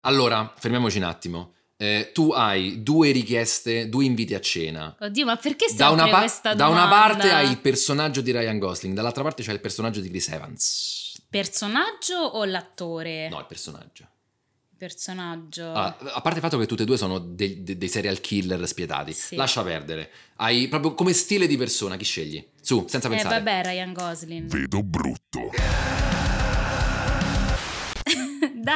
Allora, fermiamoci un attimo. Eh, tu hai due richieste, due inviti a cena. Oddio, ma perché Da una, pa- questa da una parte hai il personaggio di Ryan Gosling, dall'altra parte c'è il personaggio di Chris Evans. Personaggio o l'attore? No, il personaggio. Personaggio. Ah, a parte il fatto che tutti e due sono dei, dei- dei serial killer spietati, Sì. lascia perdere. Hai proprio come stile di persona, chi scegli? Su, senza eh, pensare. vabbè, Ryan Gosling. Vedo brutto.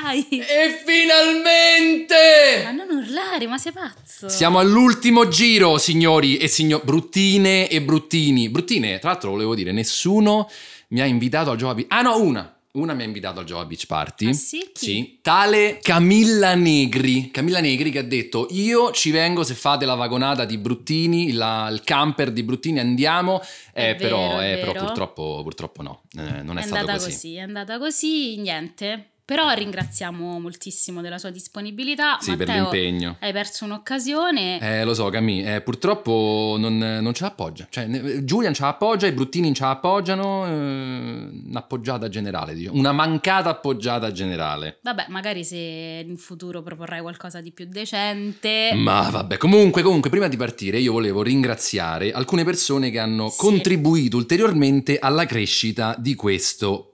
Dai. E finalmente! Ma non urlare, ma sei pazzo. Siamo all'ultimo giro, signori e signori, bruttine e bruttini. Bruttine, tra l'altro volevo dire, nessuno mi ha invitato al Jova Beach. Ah no, una. Una mi ha invitato al Jova Beach Party. Ah, sì? Chi? Sì. Tale Camilla Negri. Camilla Negri che ha detto, io ci vengo se fate la vagonata di Bruttini, la- il camper di Bruttini, andiamo. È Eh, però, vero, è eh, però purtroppo, purtroppo no, Eh, non è, È stato andata così. così. è andata così, niente. Però ringraziamo moltissimo della sua disponibilità. Sì, per Matteo, l'impegno. Hai perso un'occasione. Eh, lo so, Camì, eh, purtroppo non, non ce l'appoggia. Cioè, Julian ce l'appoggia, i bruttini ce l'appoggiano. eh, un'appoggiata generale, diciamo. Una mancata appoggiata generale. Vabbè, magari se in futuro proporrai qualcosa di più decente. Ma vabbè, comunque, comunque, prima di partire, io volevo ringraziare alcune persone che hanno Sì. contribuito ulteriormente alla crescita di questo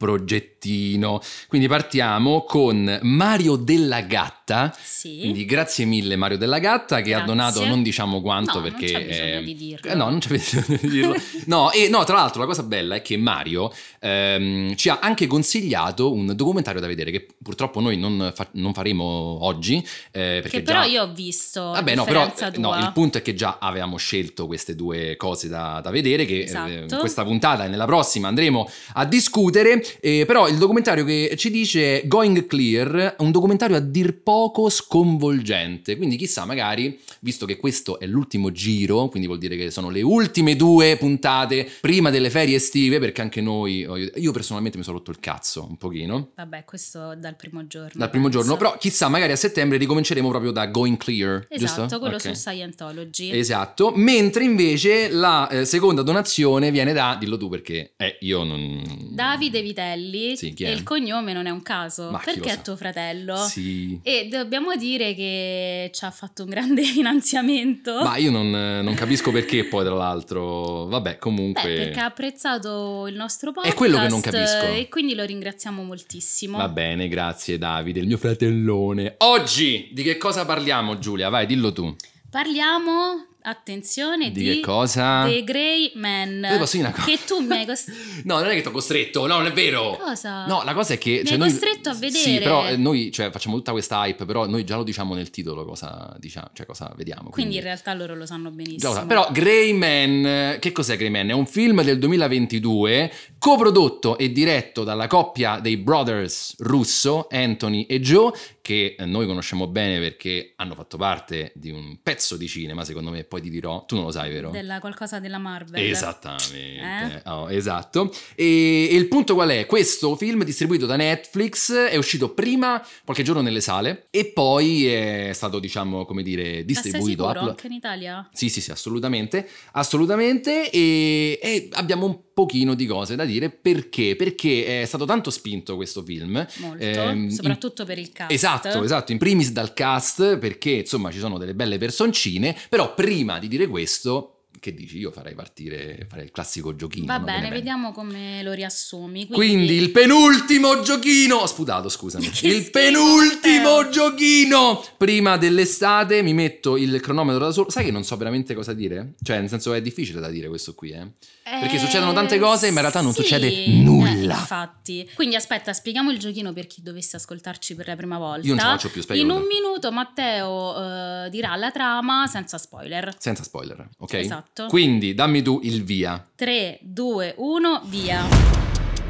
progettino. Quindi partiamo con Mario della Gatta. Sì. Quindi grazie mille Mario della Gatta che ha Grazie. donato non diciamo quanto No, non perché... c'è bisogno eh, di dirlo. eh, no, non c'è bisogno di dirlo. no, e no, tra l'altro la cosa bella è che Mario ehm, ci ha anche consigliato un documentario da vedere che purtroppo noi non, fa- non faremo oggi. eh, perché Che però già- io ho visto. Vabbè, no, però eh, no, il punto è che già avevamo scelto queste due cose da, da vedere, che eh, Esatto. in questa puntata e nella prossima andremo a discutere. eh, però il documentario che ci dice è Going Clear, un documentario a dir poco sconvolgente. Quindi chissà, magari, visto che questo è l'ultimo giro, quindi vuol dire che sono le ultime due puntate prima delle ferie estive, perché anche noi, io personalmente mi sono rotto il cazzo un pochino. Vabbè, questo dal primo giorno. Dal primo penso. giorno, però chissà, magari a settembre ricominceremo proprio da Going Clear. Esatto, giusto? quello Ok. su Scientology. Esatto, mentre invece la eh, seconda donazione viene da, dillo tu perché eh, io non... Davide Vitelli. Sì, e il cognome non è un caso. Ma perché è tuo fratello. Sì. E dobbiamo dire che ci ha fatto un grande finanziamento. Ma io non, non capisco perché poi tra l'altro, vabbè comunque... Beh, perché ha apprezzato il nostro podcast. È quello che non capisco. E quindi lo ringraziamo moltissimo. Va bene, grazie Davide, il mio fratellone. Oggi di che cosa parliamo Giulia? Vai, dillo tu. Parliamo, attenzione, Di di, che cosa? The Grey Man. Io posso dire una cosa? Che tu mi hai costretto. No, non è che ti ho costretto, no, non è vero. Cosa? No, la cosa è che... Mi cioè, hai noi- costretto a vedere. Sì, però eh, noi cioè, facciamo tutta questa hype, però noi già lo diciamo nel titolo cosa, diciamo, cioè, cosa vediamo. Quindi in realtà loro lo sanno benissimo. lo sa. Però Grey Man, eh, che cos'è Grey Man? È un film del 2022 coprodotto e diretto dalla coppia dei brothers russo, Anthony e Joe, che noi conosciamo bene perché hanno fatto parte di un pezzo di cinema, secondo me, poi ti dirò, tu non lo sai, vero? Della qualcosa della Marvel. Esattamente, Eh? Oh, esatto. E, e il punto qual è? Questo film distribuito da Netflix è uscito prima, qualche giorno nelle sale, e poi è stato, diciamo, come dire, Ma sei distribuito. sicuro? uplo- Anche in Italia? sì, sì, sì, assolutamente, assolutamente e, e abbiamo un pochino di cose da dire perché? Perché è stato tanto spinto questo film. Molto. ehm, in- soprattutto per il cast. Esatto, esatto, in primis dal cast perché insomma ci sono delle belle personcine, però prima di dire questo, che dici? Io farei partire, farei il classico giochino. Va bene, ne pensi? vediamo come lo riassumi. Quindi, Quindi il penultimo giochino, ho sputato scusami, Che il schifo, penultimo Matteo. giochino, prima dell'estate mi metto il cronometro da solo, sai che non so veramente cosa dire? Cioè nel senso è difficile da dire questo qui, eh? Perché succedono tante cose, ma in realtà non sì, succede eh, nulla. infatti. Quindi aspetta, spieghiamo il giochino per chi dovesse ascoltarci per la prima volta. Io non ce la faccio più, In spiegalo un minuto Matteo eh, dirà la trama senza spoiler. Senza spoiler, ok? Esatto. Quindi dammi tu il via. 3, 2, 1, via.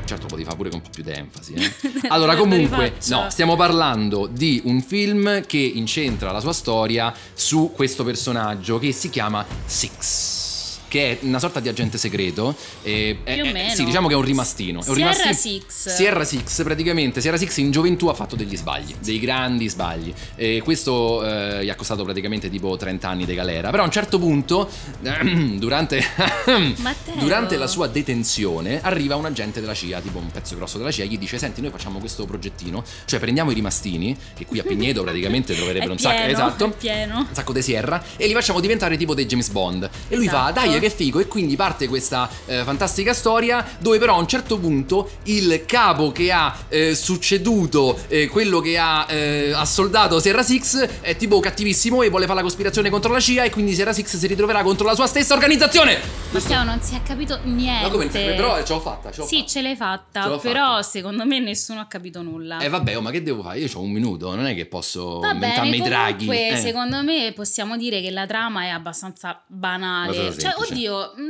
certo lo devi fare pure con un po' più di enfasi. Eh. Allora, Lo comunque, no, stiamo parlando di un film che incentra la sua storia su questo personaggio che si chiama Six. Che è una sorta di agente segreto. è- Più o è- meno. Sì, diciamo che è un rimastino. È un Sierra rimastino- Six. Sierra Six, praticamente. Sierra Six in gioventù ha fatto degli sbagli, dei grandi sbagli. E questo eh, gli ha costato praticamente tipo 30 anni di galera. Però a un certo punto, durante, durante la sua detenzione, arriva un agente della CIA, tipo un pezzo grosso della CIA, e gli dice: Senti, noi facciamo questo progettino. Cioè, prendiamo i rimastini, che qui a Pigneto praticamente troverebbero È un sacco. Esatto. Un sacco di Sierra e li facciamo diventare tipo dei James Bond. E lui fa, Esatto. dai, che figo. E quindi parte questa eh, fantastica storia dove però a un certo punto il capo che ha eh, succeduto eh, quello che ha eh, assoldato Sierra Six è tipo cattivissimo e vuole fare la cospirazione contro la CIA e quindi Sierra Six si ritroverà contro la sua stessa organizzazione. Matteo non si è capito niente. Ma come però ce l'ho fatta, ce l'ho Sì, fatta. ce l'hai fatta, Ce però fatta. secondo me nessuno ha capito nulla. Eh vabbè, oh, ma che devo fare? Io ho un minuto, non è che posso inventarmi i draghi. comunque Eh. secondo me possiamo dire che la trama è abbastanza banale. Cioè. Oddio, non,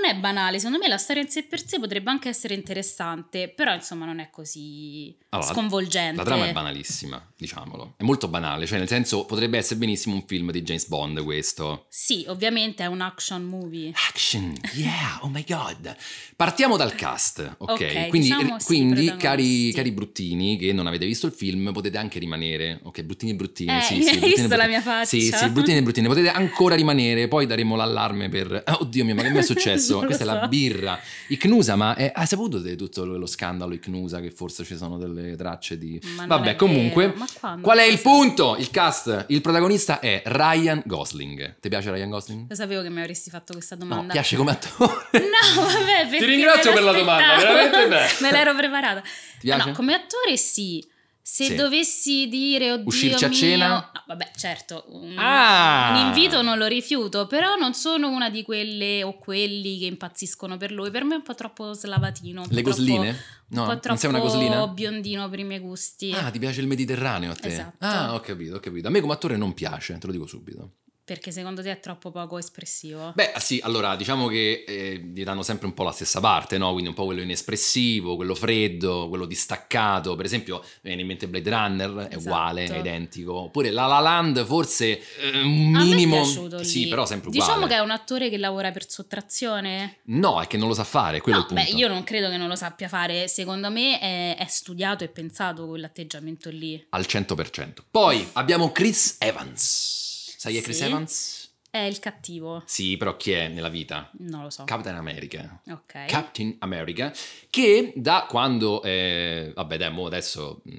non è banale. Secondo me la storia in sé per sé potrebbe anche essere interessante, però insomma non è così Allora, sconvolgente. La trama è banalissima, diciamolo. È molto banale, cioè nel senso potrebbe essere benissimo un film di James Bond questo. Sì, ovviamente è un action movie. Action, yeah, oh my god. Partiamo dal cast, ok? Ok, quindi diciamo sì, quindi cari, cari bruttini che non avete visto il film potete anche rimanere, ok? Bruttini e bruttine, Eh, sì, hai sì. bruttini e visto la bruttine. mia faccia? Sì, sì, bruttini e bruttine, potete ancora rimanere, poi daremo l'allarme per... Oddio mio, ma che mi è successo? Questa è la so. birra. Icnusa, ma è- hai saputo di tutto lo, lo scandalo Icnusa che forse ci sono delle tracce di... Ma Vabbè, comunque, qual è il punto? Il cast, il protagonista è Ryan Gosling. Ti piace Ryan Gosling? Lo sapevo che mi avresti fatto questa No, domanda. piace come attore. No, vabbè, perché ringrazio me per la domanda, veramente bene. Me l'ero preparata. piace? No, come attore sì. Se Sì. dovessi dire, oddio Uscirci a mio- cena? No, vabbè, certo, un, Ah! un invito non lo rifiuto, però non sono una di quelle o quelli che impazziscono per lui. Per me è un po' troppo slavatino. Le troppo- gosline? Un No, po' non troppo sei una goslina? biondino per i miei gusti. Ah, ti piace il Mediterraneo a te? Esatto. Ah, ho capito, ho capito. A me come attore non piace, te lo dico subito. Perché secondo te è troppo poco espressivo? Beh, sì, allora, diciamo che eh, gli danno sempre un po' la stessa parte, no? Quindi un po' quello inespressivo, quello freddo, quello distaccato. Per esempio, mi viene in mente Blade Runner, è Esatto. uguale, è identico. Oppure La La Land, forse eh, un minimo... Sì, lì. però sempre uguale. Diciamo che è un attore che lavora per sottrazione. No, è che non lo sa fare, quello no, è il punto. beh, io non credo che non lo sappia fare. Secondo me è, è studiato e pensato quell'atteggiamento lì. Al 100%. Poi abbiamo Chris Evans. Sai chi è Chris Sì. Evans? È il cattivo. Sì, però chi è nella vita? Non lo so. Captain America. ok. Captain America, che da quando, eh, vabbè dai, mo adesso mh,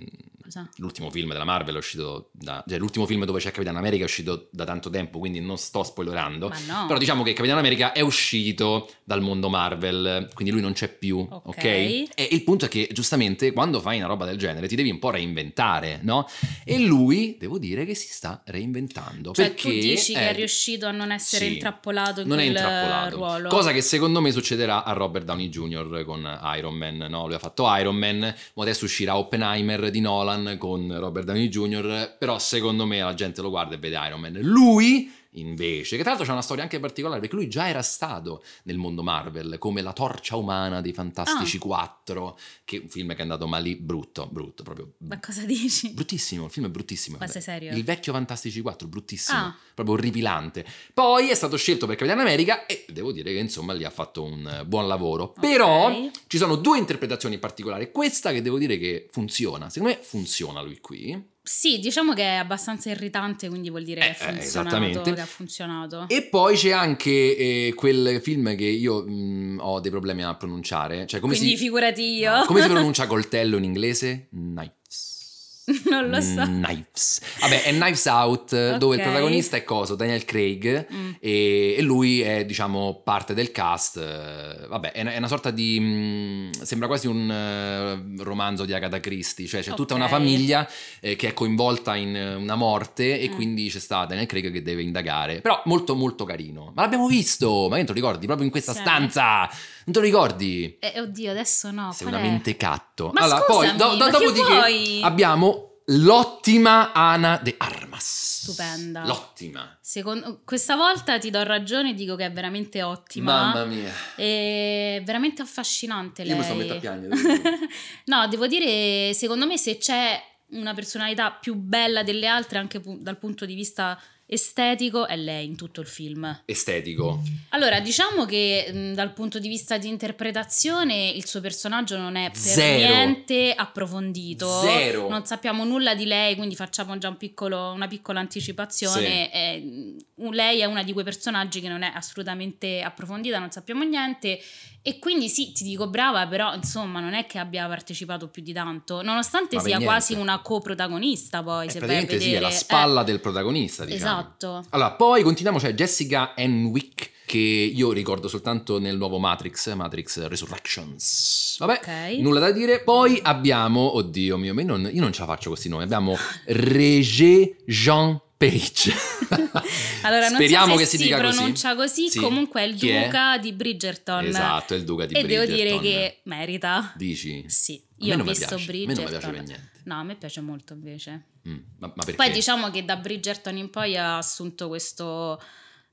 Cosa? l'ultimo film della Marvel è uscito, da, cioè l'ultimo film dove c'è Capitan America è uscito da tanto tempo, quindi non sto spoilerando, Ma no. però diciamo che Capitan America è uscito dal mondo Marvel, quindi lui non c'è più, ok? Ok. E il punto è che giustamente quando fai una roba del genere ti devi un po' reinventare, no? E lui, devo dire che si sta reinventando, Cioè, perché tu dici che è- è riuscito a non essere sì, intrappolato in non è quel intrappolato. ruolo. Cosa che secondo me succederà a Robert Downey Jr. con Iron Man. No? Lui ha fatto Iron Man, ma adesso uscirà Oppenheimer di Nolan con Robert Downey Jr. Però secondo me la gente lo guarda e vede Iron Man. Lui. Invece, che tra l'altro c'è una storia anche particolare perché lui già era stato nel mondo Marvel come la torcia umana dei Fantastici Ah. 4, che è un film che è andato malì, brutto, brutto, proprio Ma cosa dici? Bruttissimo, il film è bruttissimo. Ma sei serio? Il vecchio Fantastici 4, bruttissimo, Ah. proprio orripilante. Poi è stato scelto per Capitan America e devo dire che insomma lì ha fatto un buon lavoro. Però ci sono due interpretazioni in particolare. Questa che devo dire che funziona, secondo me funziona lui qui. Sì, diciamo che è abbastanza irritante, quindi vuol dire che Eh, è eh, funzionato. esattamente. Che ha funzionato. E poi c'è anche eh, quel film che io mh, ho dei problemi a pronunciare. Cioè, come quindi si... figurati io. No, come si pronuncia coltello in inglese? Knives. non lo so. Knives. Vabbè, è Knives Out, dove il protagonista è coso? Daniel Craig. Mm. E, e lui è, diciamo, parte del cast. eh, Vabbè, è una, è una sorta di. mm, sembra quasi un eh, romanzo di Agatha Christie. Cioè, c'è tutta Ok. una famiglia eh, che è coinvolta in eh, una morte, e Mm. quindi c'è sta Daniel Craig che deve indagare. Però molto, molto carino. Ma l'abbiamo visto! Ma che non te lo ricordi? Proprio in questa Sì. stanza! Non te lo ricordi? Eh, oddio, adesso no. Sei una è? mente catto. Ma allora, poi, scusami, do- do- che dopodiché vuoi? abbiamo l'ottima Ana de Armas. Stupenda. L'ottima. Secondo- questa volta ti do ragione, dico che è veramente ottima. Mamma mia. È veramente affascinante lei. Io mi sto mettendo a piangere. no, devo dire, secondo me se c'è una personalità più bella delle altre anche pu- dal punto di vista estetico è lei in tutto il film. Estetico. Allora, diciamo che mh, dal punto di vista di interpretazione il suo personaggio non è per Zero. niente approfondito. Zero. Non sappiamo nulla di lei, quindi facciamo già un piccolo- una piccola anticipazione. Eh, un- lei è una di quei personaggi che non è assolutamente approfondita, non sappiamo niente. E quindi sì, ti dico brava, però insomma non è che abbia partecipato più di tanto, nonostante Ma sia quasi una coprotagonista poi, Eh, se vai a praticamente sì, vedere. è la Eh, spalla del protagonista, diciamo. Esatto. Allora, poi continuiamo, c'è Jessica Henwick, che io ricordo soltanto nel nuovo Matrix, Matrix Resurrections. Vabbè, Ok. nulla da dire. Poi abbiamo, oddio mio, io non, io non ce la faccio questi nomi, abbiamo Regé Jean Page. Allora, non Speriamo so che si si, dica pronuncia così, Sì. comunque è il Chi è? duca di Bridgerton. Esatto, è il duca di e devo Bridgerton. dire che merita. Dici? Sì, io ho visto piace, a me Bridgerton. non mi piace per niente. No, a me piace molto invece. Mm, ma, ma? Poi diciamo che da Bridgerton in poi ha assunto questo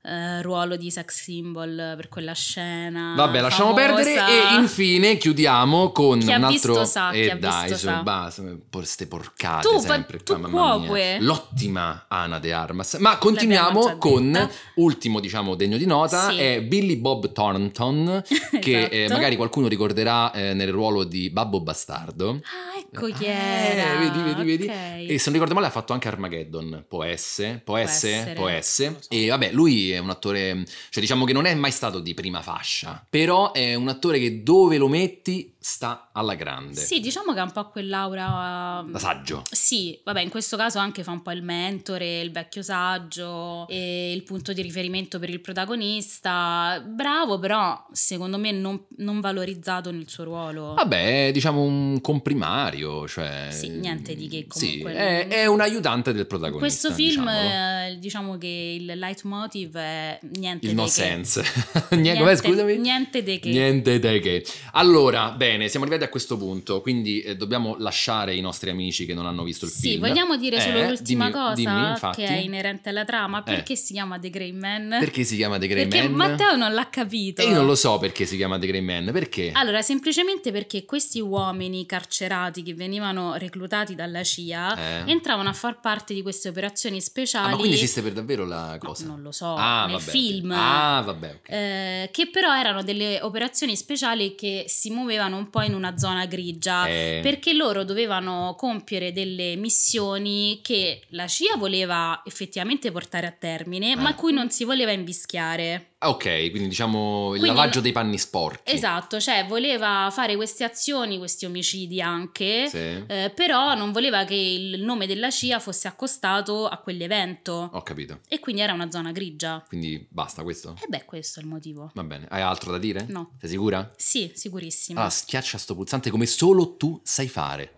eh, ruolo di sex symbol per quella scena. Vabbè, lasciamo famosa. perdere e infine chiudiamo con Chi un altro visto sa, e ha dai, visto su, sa. basta, por ste porcate Tu, sempre tu mamma mia. L'ottima Ana de Armas. Ma continuiamo con ultimo, diciamo, degno di nota Sì. è Billy Bob Thornton che eh, Esatto. magari qualcuno ricorderà eh, nel ruolo di Babbo Bastardo. Ah, ecco chi Eh, era. vedi, vedi, vedi. Ok. E se non ricordo male ha fatto anche Armageddon, può essere, può, essere, essere. può essere. So. E vabbè, lui è un attore, cioè diciamo che non è mai stato di prima fascia, però è un attore che dove lo metti sta alla grande. Sì, diciamo che ha un po' quell'aura. Da saggio. Sì, vabbè, in questo caso anche fa un po' il mentore, il vecchio saggio il punto di riferimento per il protagonista. Bravo, però secondo me non, non valorizzato nel suo ruolo. Vabbè, è, diciamo un comprimario, cioè... Sì, niente di che, Sì, comunque. è, è un aiutante del protagonista. Questo film, eh, diciamo che il leitmotiv è niente Il no che. sense. Niente, com'è, scusami? Niente di che. Niente di che. Allora, bene, siamo arrivati a questo punto, quindi eh, dobbiamo lasciare i nostri amici che non hanno visto il Sì, film. vogliamo dire solo Eh, l'ultima dimmi- cosa dimmi, infatti. che è inerente alla trama. Eh. Perché si chiama The Grey Man? Perché si chiama The Grey Perché Man? Matteo non l'ha capito. E io non lo so perché si chiama The Grey Man, perché? Allora, semplicemente perché questi uomini carcerati che venivano reclutati dalla CIA Eh. entravano a far parte di queste operazioni speciali. Ah, ma quindi esiste per davvero la No, cosa? non lo so, ah, nel vabbè. film. Ah, vabbè, ok. eh, che però erano delle operazioni speciali che si muovevano un po' in una zona grigia Eh, perché loro dovevano compiere delle missioni che la CIA voleva effettivamente portare a termine, ma a cui non si voleva invischiare. Ah, ok, quindi diciamo il Quindi lavaggio dei panni sporchi. Esatto, cioè voleva fare queste azioni, questi omicidi anche, Sì. eh, però non voleva che il nome della CIA fosse accostato a quell'evento. Ho capito. E quindi era una zona grigia. Quindi basta questo? E beh, questo è il motivo. Va bene. Hai altro da dire? No. Sei sicura? Sì, sicurissimo. Allora, schiaccia sto pulsante come solo tu sai fare.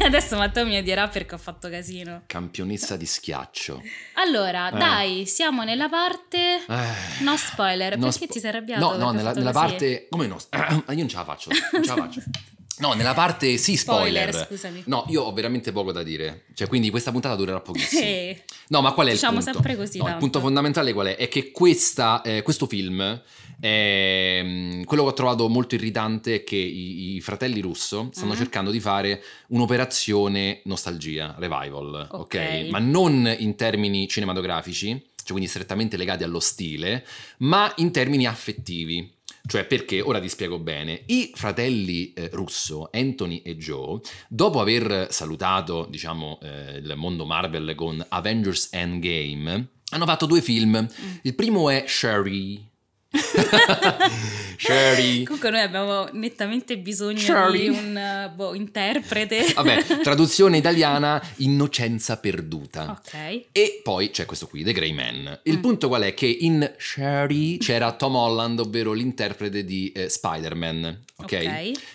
Adesso Matteo mi odierà perché ho fatto casino. Campionessa di schiaccio. Allora, Eh. dai, siamo nella parte... Eh. No spoiler, No, perché spo- ti sei arrabbiato? No, no, nella, nella parte... Come no? Io non ce la faccio. Non ce la faccio. No, nella parte sì, spoiler. Spoiler, scusami. No, io ho veramente poco da dire. Cioè, quindi questa puntata durerà pochissimo. Eh, No, ma qual è Diciamo il punto? sempre così No, il tanto. punto fondamentale qual è? È che questa, eh, questo film, mm, quello che ho trovato molto irritante è che i, i fratelli russo stanno Mm. cercando di fare un'operazione nostalgia, revival, ok? Ok. Ma non in termini cinematografici, cioè quindi strettamente legati allo stile, ma in termini affettivi. Cioè perché, ora ti spiego bene, i fratelli eh, russo, Anthony e Joe, dopo aver salutato, diciamo, eh, il mondo Marvel con Avengers Endgame, hanno fatto due film. Il primo è Sherry. Sherry. Comunque noi abbiamo nettamente bisogno Shirley. di un eh, boh, interprete. Vabbè, traduzione italiana, innocenza perduta. ok. E poi c'è questo qui, The Grey Man. Il Mm. punto qual è? Che in Sherry c'era Tom Holland, ovvero l'interprete di eh, Spider-Man. ok?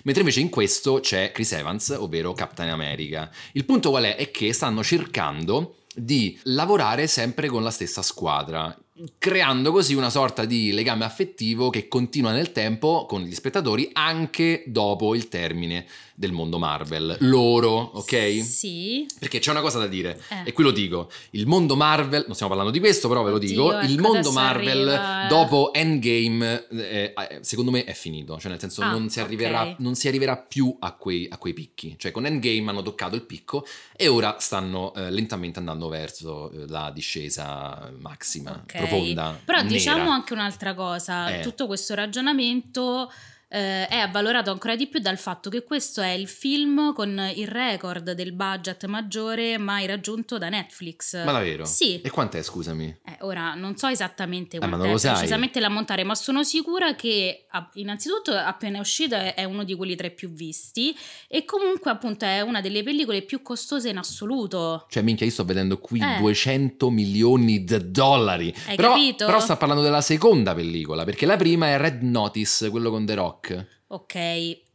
Mentre invece in questo c'è Chris Evans, ovvero Captain America. Il punto qual è? È che stanno cercando di lavorare sempre con la stessa squadra. Creando così una sorta di legame affettivo che continua nel tempo con gli spettatori anche dopo il termine del mondo Marvel. Loro, ok? Sì. Perché c'è una cosa da dire, Eh. e qui lo dico, il mondo Marvel, non stiamo parlando di questo, però ve lo Oddio, dico, ecco, il mondo adesso Marvel arriva, eh. dopo Endgame, eh, eh, secondo me è finito, cioè nel senso Ah, non, si arriverà, non si arriverà più a quei, a quei picchi, cioè con Endgame hanno toccato il picco e ora stanno eh, lentamente andando verso eh, la discesa massima, Ok. profonda. Però nera. diciamo anche un'altra cosa, tutto questo ragionamento eh, è avvalorato ancora di più dal fatto che questo è il film con il record del budget maggiore mai raggiunto da Netflix. Ma davvero? Sì. E quant'è, scusami? Eh, ora non so esattamente Eh, ma quanto non lo sai. precisamente l'ammontare, ma sono sicura che ah, innanzitutto appena è uscito è, è uno di quelli tra i più visti e comunque appunto è una delle pellicole più costose in assoluto. Cioè, minchia, io sto vedendo qui Eh. 200 milioni di dollari. Hai però, capito? però sta parlando della seconda pellicola, perché la prima è Red Notice, quello con The Rock. Ok,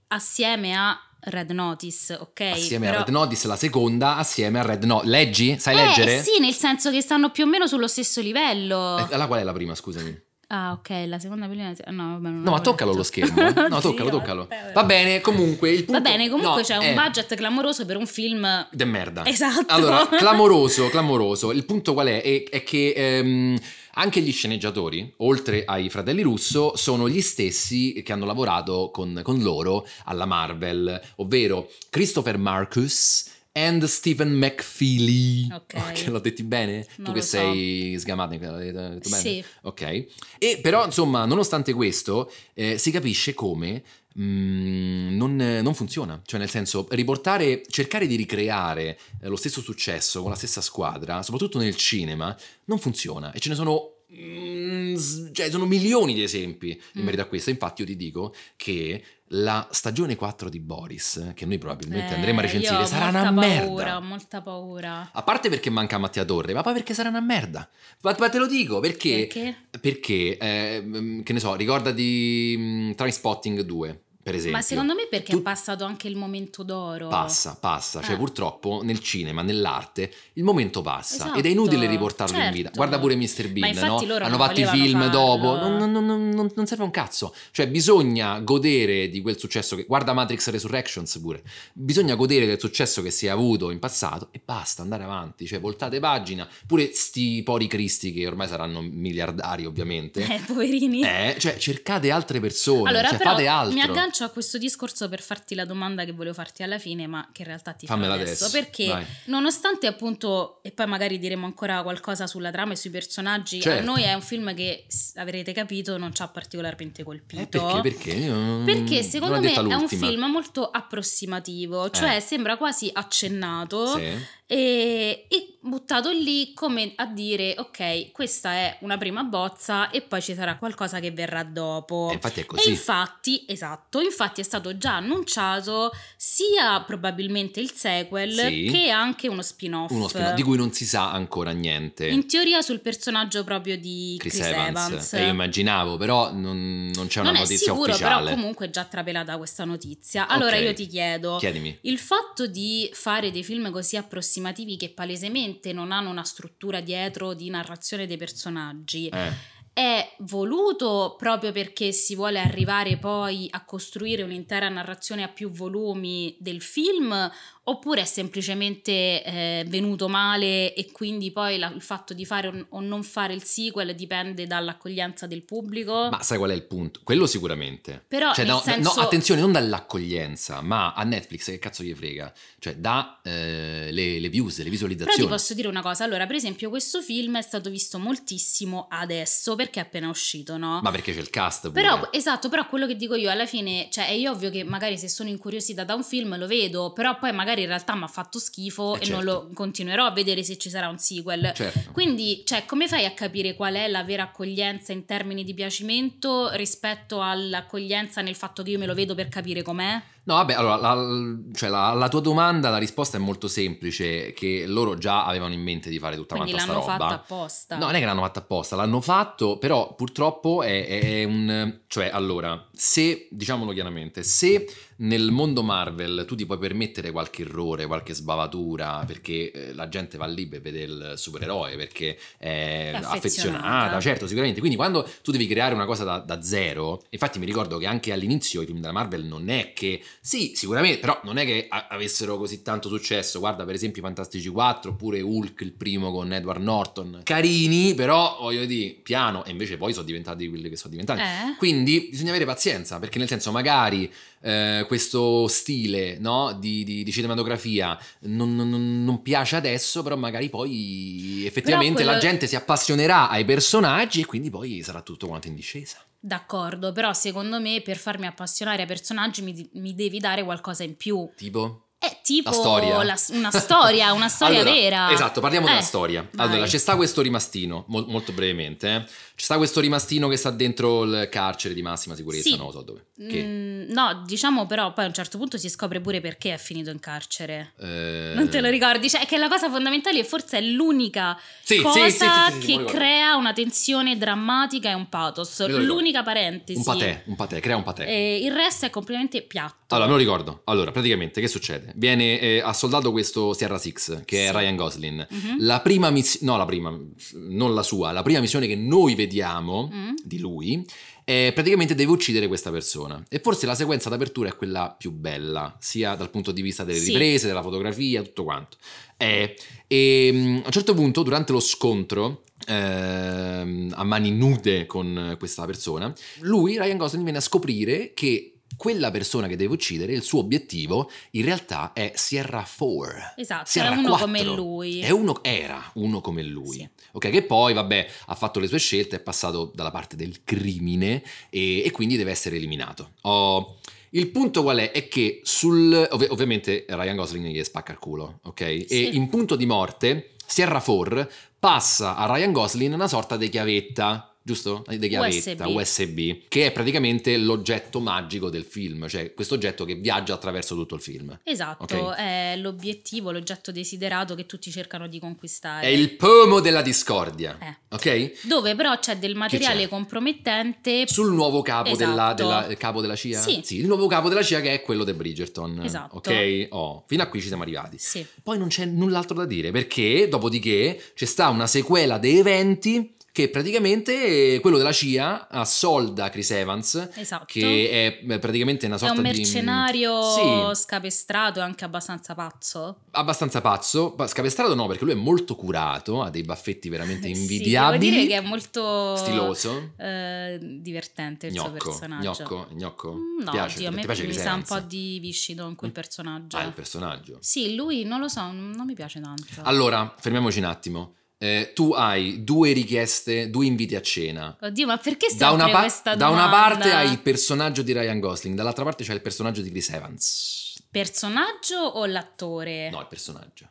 assieme a Red Notice, ok? Assieme Però- a Red Notice, la seconda, assieme a Red Notice. Leggi? Sai Eh, leggere? sì, nel senso che stanno più o meno sullo stesso livello. Eh, allora, qual è la prima, scusami? Ah, ok, la seconda pellicola. No, vabbè, No, ma toccalo lo schermo. No, toccalo, toccalo. Va bene, comunque. Il punto... Va bene, comunque no, c'è un eh, budget clamoroso per un film. De merda. Esatto. Allora, clamoroso, clamoroso. Il punto qual è? È, è che ehm, anche gli sceneggiatori, oltre ai fratelli Russo, sono gli stessi che hanno lavorato con, con loro alla Marvel, ovvero Christopher Marcus and Stephen McFeely. Ok. Che l'ho detti bene? tu Non che lo so. sei sgamato, l'hai detto bene? Sì. Ok. E però, insomma, nonostante questo, eh, si capisce come mm, non, non funziona. Cioè, nel senso, riportare, cercare di ricreare eh, lo stesso successo con la stessa squadra, soprattutto nel cinema, non funziona. E ce ne sono. mm, cioè, sono milioni di esempi in Mm. merito a questo. Infatti, io ti dico che la stagione 4 di Boris, che noi probabilmente andremo a Eh, recensire, sarà una paura, merda. Ho molta paura. A parte perché manca Mattia Torre, ma poi perché sarà una merda. Ma, ma te lo dico perché. Perché? Perché, eh, mm, che ne so, ricorda di mm, Trainspotting 2, per esempio. Ma secondo me perché Tu- è passato anche il momento d'oro. Passa, passa, cioè Eh. purtroppo nel cinema, nell'arte, il momento passa Esatto, ed è inutile riportarlo in vita. certo. Guarda pure Mr. Bean, no? Hanno fatto i film farlo. dopo, non, non- non- non- serve un cazzo. Cioè bisogna godere di quel successo che... Guarda Matrix Resurrections pure. Bisogna godere del successo che si è avuto in passato e basta, andare avanti. Cioè voltate pagina. Pure sti pori cristi che ormai saranno miliardari ovviamente. Eh, poverini. Eh, cioè cercate altre persone, Allora, cioè però fate altro. mi aggancio a questo discorso per farti la domanda che volevo farti alla fine, ma che in realtà ti Fammela farò adesso. adesso, Perché vai. nonostante appunto, e poi magari diremo ancora qualcosa sulla trama e sui personaggi, Certo. a noi è un film che avrete capito non ci ha particolarmente colpito. Eh, perché? Perché? Perché secondo me detta è un l'ultima. film molto approssimativo, cioè Eh. sembra quasi accennato Sì. E, e buttato lì come a dire ok, questa è una prima bozza e poi ci sarà qualcosa che verrà dopo. E infatti è E così. infatti, esatto, infatti è stato già annunciato sia probabilmente il sequel Sì. che anche uno spin-off. Uno spin-off di cui non si sa ancora niente. In teoria sul personaggio proprio di Chris, Chris, Evans. Evans. Eh, io immaginavo, però non, non c'è una non è notizia sicuro, ufficiale. però comunque è già trapelata questa notizia. Allora Ok. io ti chiedo, Chiedimi. il fatto di fare dei film così approssimativi che palesemente non hanno una struttura dietro di narrazione dei personaggi Eh. è voluto proprio perché si vuole arrivare poi a costruire un'intera narrazione a più volumi del film oppure è semplicemente eh, venuto male e quindi poi la- il fatto di fare o- o non fare il sequel dipende dall'accoglienza del pubblico? Ma sai qual è il punto? Quello sicuramente. Però Cioè, no, senso... no, attenzione, non dall'accoglienza, ma a Netflix che cazzo gli frega? Cioè, da eh, le, le views, le Però ti visualizzazioni. posso dire una cosa, allora per esempio questo film è stato visto moltissimo adesso perché è appena uscito, no? Ma perché c'è il cast pure. Però, esatto, però quello che dico io alla fine, cioè è ovvio che magari se sono incuriosita da un film lo vedo, però poi magari in realtà mi ha fatto schifo Eh, e non certo. lo continuerò a vedere se ci sarà un sequel. Certo. Quindi, cioè, come fai a capire qual è la vera accoglienza in termini di piacimento rispetto all'accoglienza nel fatto che io me lo vedo per capire com'è? No, vabbè, allora, la, cioè, la, la tua domanda, la risposta è molto semplice, che loro già avevano in mente di fare tutta Quindi quanta sta l'hanno roba. fatta apposta. No, non è che l'hanno fatta apposta, l'hanno fatto, però purtroppo è, è- è un... Cioè, allora, se, diciamolo chiaramente, se nel mondo Marvel tu ti puoi permettere qualche errore, qualche sbavatura, perché eh, la gente va lì per vedere il supereroe, perché è, È affezionata, affezionata. certo, sicuramente. Quindi quando tu devi creare una cosa da, da zero, infatti mi ricordo che anche all'inizio i film della Marvel non è che... Sì, sicuramente, però non è che a- avessero così tanto successo. Guarda, per esempio, i Fantastici 4 oppure Hulk, il primo con Edward Norton. Carini, però voglio dire, piano, e invece poi sono diventati quelli che sono diventati. Eh? Quindi bisogna avere pazienza, perché nel senso magari eh, questo stile no, di, di- di cinematografia non, non- non piace adesso, però magari poi effettivamente quello- la gente si appassionerà ai personaggi e quindi poi sarà tutto quanto in discesa. D'accordo, però secondo me per farmi appassionare ai personaggi mi, mi devi dare qualcosa in più. Tipo? È tipo La storia. la- una storia, una storia Allora, vera. Esatto, parliamo Eh, della storia. vai. Allora, c'è sta questo rimastino, mol- molto brevemente, eh. C'è sta questo rimastino che sta dentro il carcere di massima sicurezza, Sì. non lo so dove. Mm, no, diciamo però poi a un certo punto si scopre pure perché è finito in carcere. Eh, Non te lo ricordi? Cioè, che la cosa fondamentale e forse è l'unica Sì, cosa sì, che crea una tensione drammatica e un pathos. L'unica parentesi. Un patè, un patè, crea un patè. E il resto è completamente piatto. Allora, me lo ricordo. Allora, praticamente, che succede? Viene eh, a soldato questo Sierra Six, che è Sì. Ryan Gosling. Mhm. La prima missione, no, la prima, non la sua, la prima missione che noi vediamo Mm. di lui è praticamente deve uccidere questa persona. E forse la sequenza d'apertura è quella più bella, sia dal punto di vista delle Sì. riprese, della fotografia, tutto quanto. Eh, e mm, a un certo punto, durante lo scontro, ehm, a mani nude con questa persona, lui, Ryan Gosling, viene a scoprire che quella persona che deve uccidere, il suo obiettivo, in realtà è Sierra 4. Esatto, Sierra era uno 4. come lui. Uno, era uno come lui. Sì. Ok, che poi, vabbè, ha fatto le sue scelte, è passato dalla parte del crimine e, e quindi deve essere eliminato. Oh, il punto qual è? È che sul... ovvi- ovviamente Ryan Gosling gli spacca il culo, ok? E Sì. in punto di morte, Sierra 4 passa a Ryan Gosling una sorta di chiavetta. Giusto? Di chiavetta, USB. USB, che è praticamente l'oggetto magico del film, cioè questo oggetto che viaggia attraverso tutto il film. Esatto, Ok. è l'obiettivo, l'oggetto desiderato che tutti cercano di conquistare. È il pomo della discordia, Eh. ok? Dove però c'è del materiale c'è? compromettente. sul nuovo capo, della, Esatto. della- il capo della CIA? Sì. il nuovo capo della CIA che è quello di Bridgerton. Esatto. Ok? Oh, fino a qui ci siamo arrivati. Sì. Poi non c'è null'altro da dire perché, dopodiché, c'è sta una sequela dei eventi che praticamente eh, quello della CIA assolda Chris Evans, Esatto. che è eh, praticamente una È sorta un di... mercenario Sì, scapestrato e anche abbastanza pazzo. abbastanza pazzo. Pa- Scapestrato no, perché lui è molto curato, ha dei baffetti veramente Eh, Sì, invidiabili. devo dire che è molto Stiloso. eh, divertente il suo Gnocco, personaggio. gnocco, gnocco. Mm, No, piace, oddio, a me piace mi Chris sa un po' di viscido in quel personaggio. Ah, il personaggio. Sì, lui non lo so, non mi piace tanto. Allora, fermiamoci un attimo. Eh, tu hai due richieste, due inviti a cena. Oddio, ma perché Da stiamo una, pa- questa da una domanda? parte hai il personaggio di Ryan Gosling, dall'altra parte c'è il personaggio di Chris Evans. Personaggio o l'attore? No, il personaggio.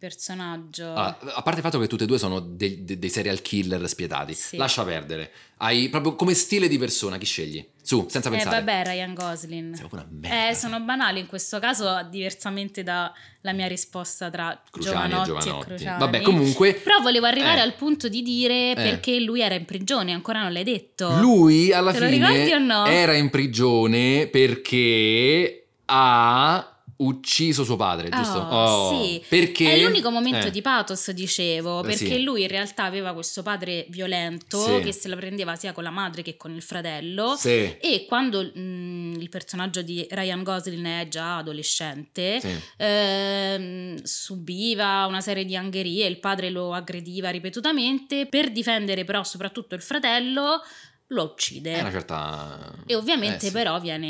Personaggio. Ah, a parte il fatto che tutte e due sono dei, dei- serial killer spietati, Sì. lascia perdere. Hai proprio come stile di persona, chi scegli? Su, senza eh, pensare. vabbè, Ryan Gosling. Proprio una merda. Eh, sono banali in questo caso, diversamente dalla mia risposta tra Cruciani e Giovanotti e, Giovanotti. Cruciani. Vabbè, comunque. Però volevo arrivare Eh. al punto di dire Eh. perché lui era in prigione, ancora non l'hai detto. Lui alla Te fine o no? era in prigione perché ha ucciso suo padre, giusto? Oh, sì. Perché È l'unico momento eh, di pathos, dicevo, Eh, perché sì. lui in realtà aveva questo padre violento Sì. che se la prendeva sia con la madre che con il fratello. Sì. E quando mm, il personaggio di Ryan Gosling è già adolescente, ehm, subiva una serie di angherie, il padre lo aggrediva ripetutamente, per difendere però soprattutto il fratello lo uccide. È una certa E ovviamente eh, sì. però viene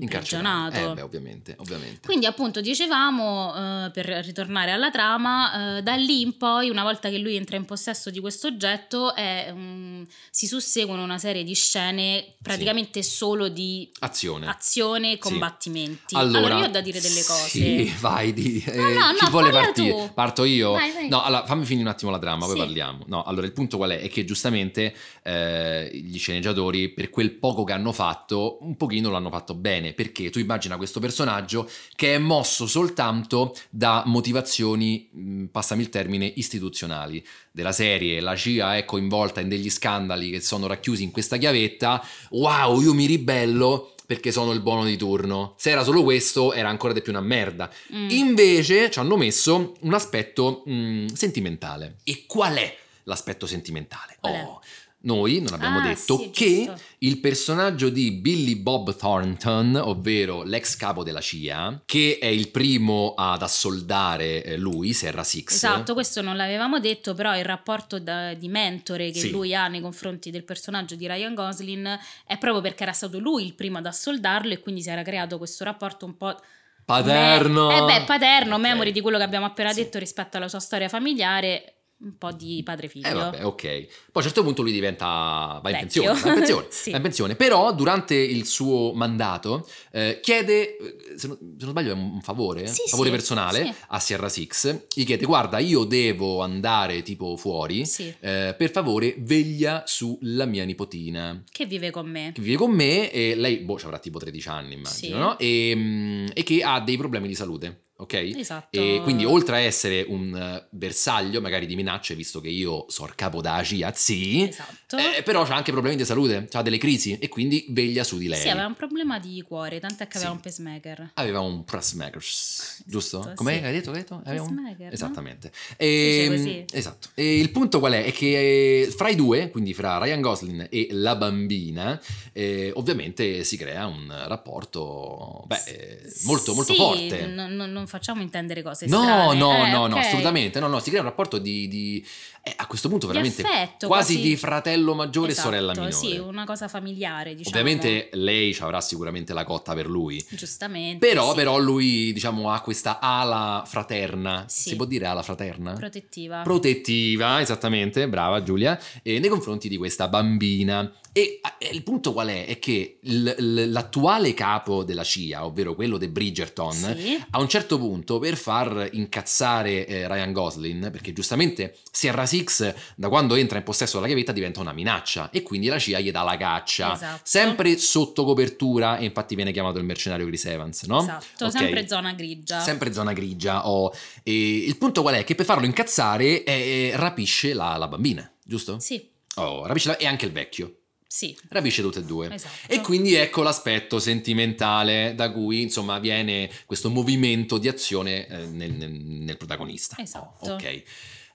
Incarcerato. imprigionato. Eh, beh, ovviamente, ovviamente. Quindi appunto dicevamo, eh, per ritornare alla trama, eh, da lì in poi, una volta che lui entra in possesso di questo oggetto, è, mm, si susseguono una serie di scene praticamente solo di Azione. azione e Sì. combattimenti. Allora, io ho da dire delle cose. Sì, vai, di, eh, No, no, chi no, vuole partire? tu. Parto io? Vai, vai. No, allora fammi finire un attimo la trama, poi Sì. parliamo. No, allora il punto qual è? È che giustamente eh, gli sceneggiatori, per quel poco che hanno fatto, un pochino l'hanno fatto bene, perché tu immagina questo personaggio che è mosso soltanto da motivazioni, passami il termine, istituzionali. Della serie, la CIA è coinvolta in degli scandali che sono racchiusi in questa chiavetta, wow, io mi ribello perché sono il buono di turno. Se era solo questo, era ancora di più una merda. Mm. Invece ci hanno messo un aspetto mh, sentimentale. E qual è l'aspetto sentimentale? Qual è? Noi non abbiamo Ah, detto sì, che giusto. il personaggio di Billy Bob Thornton, ovvero l'ex capo della CIA, che è il primo ad assoldare eh, lui, Serra Six. Esatto, questo non l'avevamo detto, però il rapporto da- di mentore che Sì. lui ha nei confronti del personaggio di Ryan Gosling è proprio perché era stato lui il primo ad assoldarlo e quindi si era creato questo rapporto un po'... Paterno. Me- eh beh, paterno, Ok. memori di quello che abbiamo appena Sì. detto rispetto alla sua storia familiare, un po' di padre-figlio. Eh vabbè, ok. Poi a un certo punto lui diventa. va in Vecchio. pensione. Va in pensione, Sì. va in pensione. Però durante il suo mandato eh, chiede, eh, se non, se non sbaglio, è un favore, Sì, favore sì, personale a Sierra Six. Gli chiede: Guarda, io devo andare tipo fuori. Sì, eh, per favore, veglia sulla mia nipotina. che vive con me. Che vive con me e lei, boh, avrà tipo 13 anni, immagino, no? E, mm, e che ha dei problemi di salute, ok? Esatto. E quindi oltre a essere un eh, bersaglio magari di minacce, visto che io so il capo da CIA, sì, Esatto. eh, però c'ha anche problemi di salute, ha delle crisi e quindi veglia su di lei. Sì, aveva un problema di cuore, tant'è che aveva Sì. un pacemaker. Aveva un pacemaker, giusto? Come sì. hai detto? Hai detto? Aveva un- Pacemaker, no? Esattamente. dice E, così. esatto. E il punto qual è? È che eh, fra i due, quindi fra Ryan Gosling e la bambina, eh, ovviamente si crea un rapporto beh, eh, molto, molto Sì, forte. Non- non facciamo intendere cose No, strane. no, Eh, no, no, ok. assolutamente. No, no, si crea un rapporto di. di- eh, a questo punto, Di veramente affetto, quasi, quasi- di fratello maggiore Esatto, e sorella minore. Sì, una cosa familiare, diciamo. Ovviamente lei ci avrà sicuramente la cotta per lui. Giustamente. Però, sì. però lui, diciamo, ha questa ala fraterna. Sì. Si può dire ala fraterna? Protettiva. Protettiva, esattamente, brava Giulia, eh, nei confronti di questa bambina. E eh, il punto qual è? È che l- l- l'attuale capo della CIA, ovvero quello di Bridgerton, Sì. a un certo punto per far incazzare eh, Ryan Gosling, perché giustamente Sierra Six da quando entra in possesso della chiavetta diventa una minaccia e quindi la CIA gli dà la caccia, Esatto. sempre sotto copertura e infatti viene chiamato il mercenario Chris Evans, no? Esatto, Ok. sempre zona grigia. Sempre zona grigia. oh. E il punto qual è? Che per farlo incazzare eh, rapisce la, la bambina, giusto? Sì, Oh, rapisce la- e anche il vecchio. sì. Rapisce tutte e due. Esatto. E quindi ecco l'aspetto sentimentale da cui insomma viene questo movimento di azione eh, nel, nel- nel protagonista. Esatto. Oh, ok.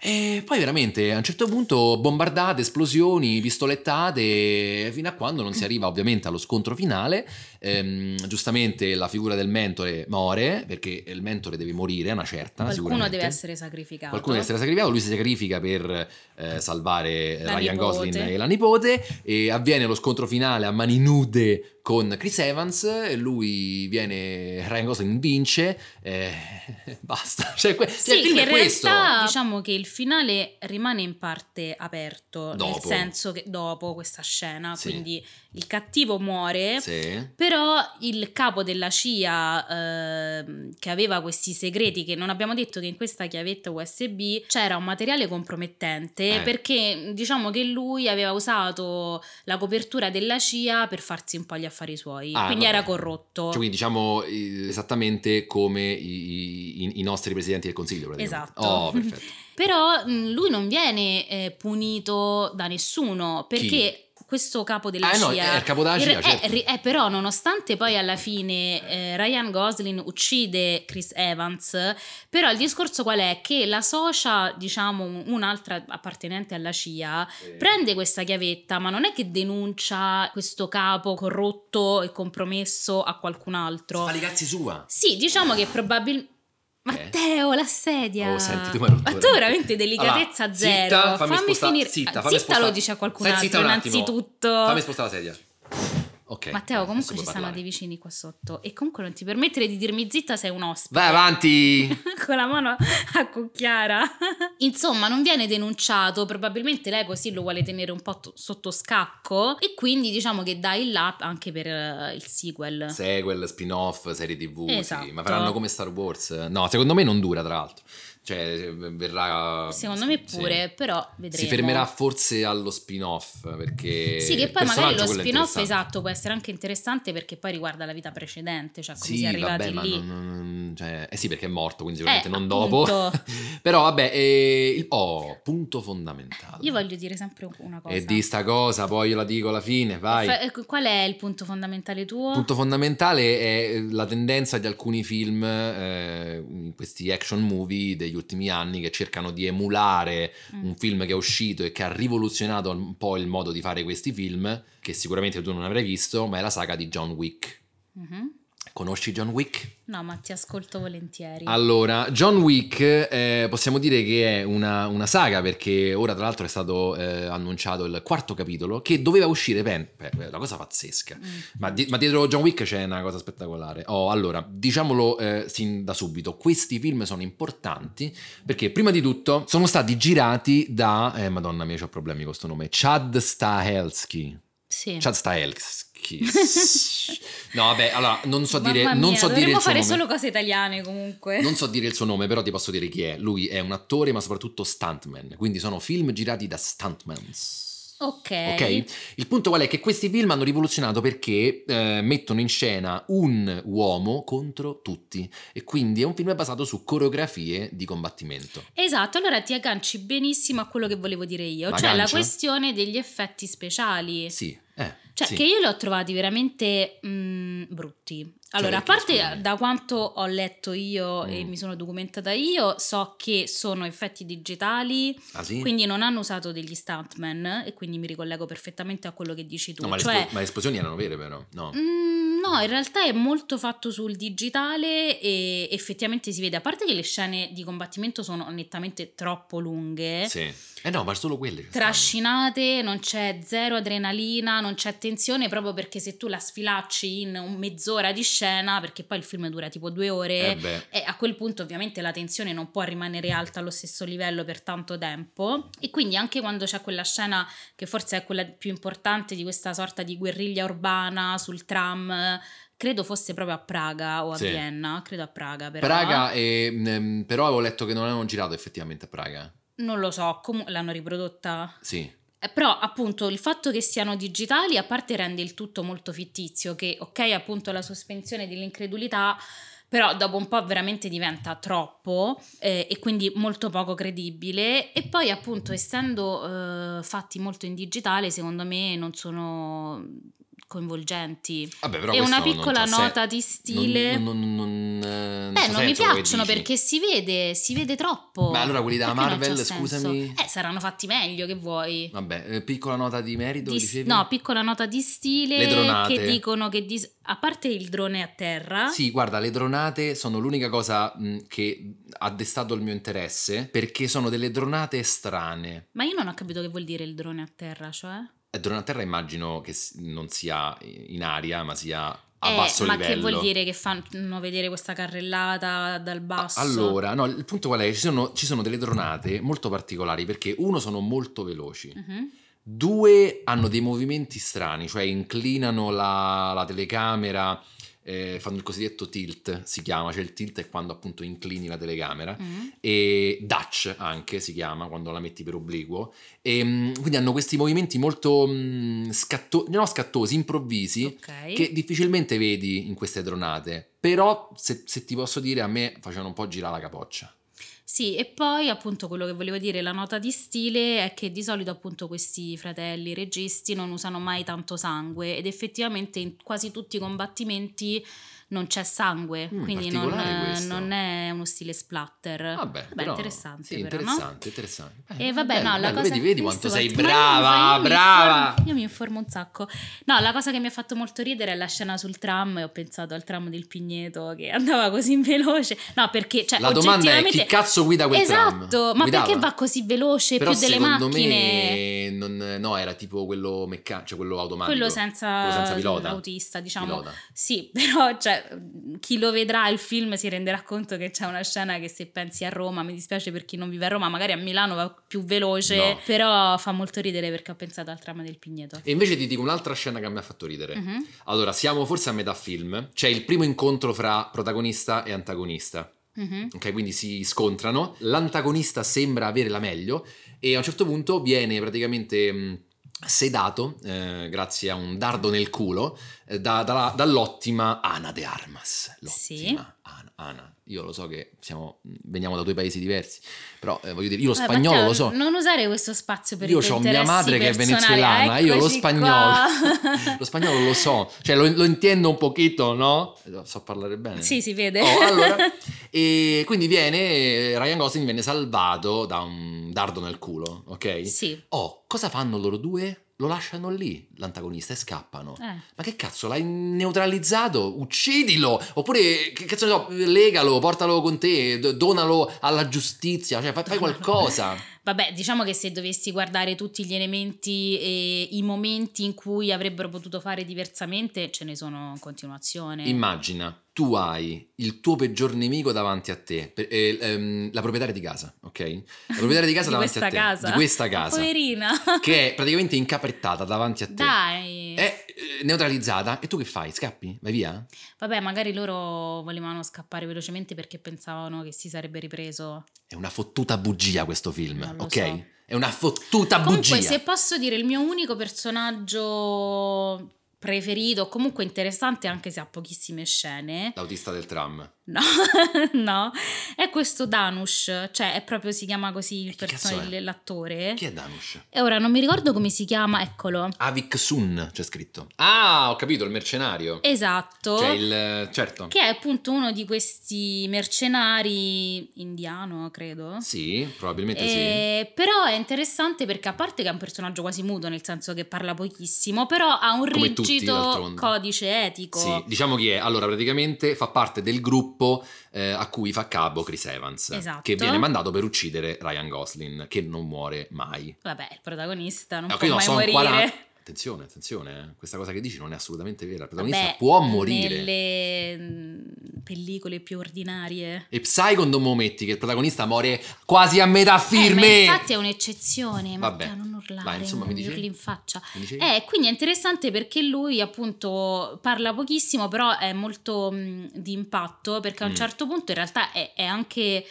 E poi veramente a un certo punto bombardate, esplosioni, pistolettate, fino a quando non si arriva ovviamente allo scontro finale. Ehm, giustamente la figura del mentore muore, perché il mentore deve morire, una certa. Qualcuno deve essere sacrificato. Qualcuno deve essere sacrificato, lui si sacrifica per eh, salvare La Ryan nipote. Gosling e la nipote e avviene lo scontro finale a mani nude con Chris Evans, lui viene, Ryan Gosling vince, e basta. Cioè, que- Sì, il film che è in questo. realtà diciamo che il finale rimane in parte aperto, Dopo. nel senso che dopo questa scena, Sì. quindi il cattivo muore, Sì. però il capo della CIA ehm, che aveva questi segreti, che non abbiamo detto che in questa chiavetta USB c'era un materiale compromettente Eh. perché diciamo che lui aveva usato la copertura della CIA per farsi un po' gli affari suoi, Ah, quindi vabbè. era corrotto. Cioè, quindi diciamo eh, esattamente come i, i- i nostri presidenti del consiglio. Esatto. Oh, perfetto. Però lui non viene eh, punito da nessuno perché questo capo della Ah, no, CIA è il capo della CIA, re- certo. eh, ri- eh, però nonostante poi alla fine eh, Ryan Gosling uccide Chris Evans però il discorso qual è? Che la socia diciamo un- un'altra appartenente alla CIA prende questa chiavetta ma non è che denuncia questo capo corrotto e compromesso a qualcun altro Fa i cazzi sua. sì, diciamo che probabilmente. Matteo, la sedia. Oh, senti, tu Ma tu veramente. delicatezza Allora, zero. zitta, fammi sposta- finire. zitta, Ah, fammi zitta lo sposta- dice a qualcun Stai altro, innanzitutto. Fammi spostare la sedia. Ok. Matteo, adesso comunque ci stanno dei vicini qua sotto. E comunque non ti permettere di dirmi zitta, sei un ospite. Vai avanti. Con la mano a cucchiara. Insomma, non viene denunciato. Probabilmente lei così lo vuole tenere un po' to- sotto scacco. E quindi diciamo che dà il là anche per eh, il sequel. Sequel, spin-off, serie tv, sì, Esatto. ma faranno come Star Wars. No, secondo me non dura, tra l'altro. Cioè, verrà. Secondo me pure, sì. però vedremo. Si fermerà forse allo spin-off. Perché. Sì, che poi magari lo spin-off esatto può essere anche interessante perché poi riguarda la vita precedente, cioè come Sì, si è arrivati vabbè, ma lì. non- non- cioè, eh sì, perché è morto, quindi sicuramente Eh, non dopo. Però vabbè, eh, il oh, punto fondamentale. Io voglio dire sempre una cosa. E di sta cosa, poi io la dico alla fine, vai. Ecco, Qual è il punto fondamentale tuo? Il punto fondamentale è la tendenza di alcuni film, eh, questi action movie degli ultimi anni che cercano di emulare Mm. un film che è uscito e che ha rivoluzionato un po' il modo di fare questi film, che sicuramente tu non avrai visto, ma è la saga di John Wick. Mhm. Conosci John Wick? No, ma ti ascolto volentieri. Allora, John Wick eh, possiamo dire che è una, una saga perché ora tra l'altro è stato eh, annunciato il quarto capitolo che doveva uscire, pen- beh, una cosa pazzesca. Mm. Ma, di- ma dietro John Wick c'è una cosa spettacolare. Oh, allora, diciamolo eh, sin da subito, questi film sono importanti perché prima di tutto sono stati girati da, eh, madonna mia, ho problemi con questo nome, Chad Stahelski. Sì. Chad Stahelski. No, vabbè, allora, non so dire, Mamma non mia, so dire il suo fare nome. solo cose italiane comunque. Non so dire il suo nome, però ti posso dire chi è. Lui è un attore, ma soprattutto stuntman. Quindi sono film girati da stuntmans. Ok. Ok? Il punto qual è? Che questi film hanno rivoluzionato perché eh, mettono in scena un uomo contro tutti. E quindi è un film basato su coreografie di combattimento. Esatto, allora ti agganci benissimo a quello che volevo dire io, Ma cioè la questione degli effetti speciali. Sì, eh. Cioè, sì. che io li ho trovati veramente mm, brutti. Allora, Cioè, a parte scusami. da quanto ho letto io e Mm. mi sono documentata io, so che sono effetti digitali, Ah, sì? quindi non hanno usato degli stuntman e quindi mi ricollego perfettamente a quello che dici tu. No, ma, le cioè, esplo- ma le esplosioni erano vere, però. No. Mm, no, in realtà è molto fatto sul digitale e effettivamente si vede, a parte che le scene di combattimento sono nettamente troppo lunghe. Sì. Eh no, ma solo quelle. che stanno. Trascinate, non c'è zero adrenalina, non c'è tensione proprio perché se tu la sfilacci in un mezz'ora di scena, perché poi il film dura tipo due ore, Eh e a quel punto ovviamente la tensione non può rimanere alta allo stesso livello per tanto tempo e quindi anche quando c'è quella scena che forse è quella più importante di questa sorta di guerriglia urbana sul tram credo fosse proprio a Praga o a Sì. Vienna credo a Praga però Praga, e, mm, però avevo letto che non avevano girato effettivamente a Praga. non lo so comunque l'hanno riprodotta Sì. Eh, Però appunto il fatto che siano digitali a parte rende il tutto molto fittizio, che ok appunto la sospensione dell'incredulità, però dopo un po' veramente diventa troppo eh, e quindi molto poco credibile. E poi appunto essendo eh, fatti molto in digitale secondo me non sono coinvolgenti. Vabbè, però e una piccola nota di stile... Non, non, non, non, eh, Beh, non mi quello che piacciono perché si vede, si vede troppo. Ma allora quelli della Perché Marvel, scusami? Eh, saranno fatti meglio, che vuoi? Vabbè, eh, piccola nota di merito, Di- dicevi? no, piccola nota di stile Le dronate. che dicono che dis- a parte il drone a terra, Sì, guarda, le dronate sono l'unica cosa mh, che ha destato il mio interesse perché sono delle dronate strane. ma io non ho capito che vuol dire il drone a terra, cioè drone a terra immagino che non sia in aria, ma sia a Eh, basso ma livello. che vuol dire che fanno vedere questa carrellata dal basso? Allora, no, il punto qual è? Ci sono, ci sono delle dronate molto particolari perché uno sono molto veloci. Mhm. Due hanno dei movimenti strani, cioè inclinano la, la telecamera, eh, fanno il cosiddetto tilt, si chiama, cioè il tilt è quando appunto inclini la telecamera, Mhm. e Dutch anche si chiama, quando la metti per obliquo, e mm, quindi hanno questi movimenti molto mm, scatto- no, scattosi, improvvisi, Ok. che difficilmente vedi in queste dronate, però se, se ti posso dire a me facevano un po' girare la capoccia. Sì, e poi appunto quello che volevo dire, la nota di stile è che di solito appunto questi fratelli registi non usano mai tanto sangue ed effettivamente in quasi tutti i combattimenti non c'è sangue, Mm, quindi non, non è uno stile splatter. Vabbè, Beh, però- interessante sì, però, no? interessante, interessante. E vabbè, bello, no, la bello, cosa vedi, vedi quanto sei brava, io mi brava. informo- io mi informo un sacco. No, la cosa che mi ha fatto molto ridere è la scena sul tram e ho pensato al tram del Pigneto che andava così veloce. No, perché cioè La domanda è chi cazzo guida quel tram? Esatto, ma Guidava? perché va così veloce Però più delle macchine? me non, no, era tipo quello meccanico, cioè quello automatico. Quello senza, Quello senza pilota. autista, diciamo. Pilota. Sì, però cioè, chi lo vedrà il film si renderà conto che c'è una scena che se pensi a Roma, mi dispiace per chi non vive a Roma, magari a Milano va più veloce, No. però fa molto ridere perché ho pensato al tram del Pigneto. E invece ti dico un'altra scena che mi ha fatto ridere. Mhm. Allora, siamo forse a metà film. C'è il primo incontro fra protagonista e antagonista. Mhm. ok? Quindi si scontrano, l'antagonista sembra avere la meglio e a un certo punto viene praticamente mh, sedato, eh, grazie a un dardo nel culo, eh, da- da- dall'ottima Ana de Armas. L'ottima Ana, Ana. Io lo so che siamo, veniamo da due paesi diversi, però eh, voglio dire, io lo Vabbè, spagnolo Matteo, lo so. Non usare questo spazio per Io i tuoi ho mia madre che è venezuelana, io lo spagnolo. lo spagnolo lo so, cioè lo, lo intendo un pochino, no? So parlare bene. sì, si vede. Oh, allora, e quindi viene, Ryan Gosling viene salvato da un dardo nel culo, ok? sì. Oh, cosa fanno loro due? Lo lasciano lì, l'antagonista, e scappano. Eh. Ma che cazzo, l'hai neutralizzato? Uccidilo! Oppure, che cazzo ne so, legalo, portalo con te, do- donalo alla giustizia, cioè fai, fai qualcosa. Vabbè, diciamo che se dovessi guardare tutti gli elementi e i momenti in cui avrebbero potuto fare diversamente, ce ne sono in continuazione. Immagina, tu hai il tuo peggior nemico davanti a te, eh, ehm, la proprietaria di casa, ok? La proprietaria di casa di davanti a te, casa. di questa casa, Poverina. che è praticamente incaprettata davanti a te. Dai. Neutralizzata e tu che fai? Scappi? Vai via? Vabbè, magari loro volevano scappare velocemente perché pensavano che si sarebbe ripreso. È una fottuta bugia questo film, ok? so. È una fottuta Comunque, bugia. se posso dire, il mio unico personaggio preferito, comunque interessante anche se ha pochissime scene, L'autista del tram. No, no, è questo Danush, cioè è proprio si chiama così il E chi person- cazzo è? l'attore. Chi è Danush? E ora non mi ricordo come si chiama, eccolo. Avik Sun c'è scritto. Ah, ho capito, il mercenario. Esatto. Cioè il... certo. Che è appunto uno di questi mercenari indiano, credo. Sì, probabilmente sì. Eh, Però è interessante perché a parte che è un personaggio quasi muto, nel senso che parla pochissimo, però ha un Come tutti, rigido d'altronde. codice etico. Sì, diciamo chi è. Allora, praticamente fa parte del gruppo eh, a cui fa capo Chris Evans, Esatto. che viene mandato per uccidere Ryan Gosling, che non muore mai. Vabbè, il protagonista non Eh, può qui no, mai morire. 40 Attenzione, attenzione, eh. questa cosa che dici non è assolutamente vera. Il protagonista Vabbè, può morire. Nelle mm, pellicole più ordinarie. E secondo mo metti che il protagonista muore quasi a metà Eh, film. ma infatti è un'eccezione, Vabbè. Matteo, non urlare, Vai, insomma, mi non dicevi? urli in faccia. Mi? Eh, quindi è interessante perché lui appunto parla pochissimo, però è molto mh, di impatto perché a un Mm. certo punto in realtà è, è anche,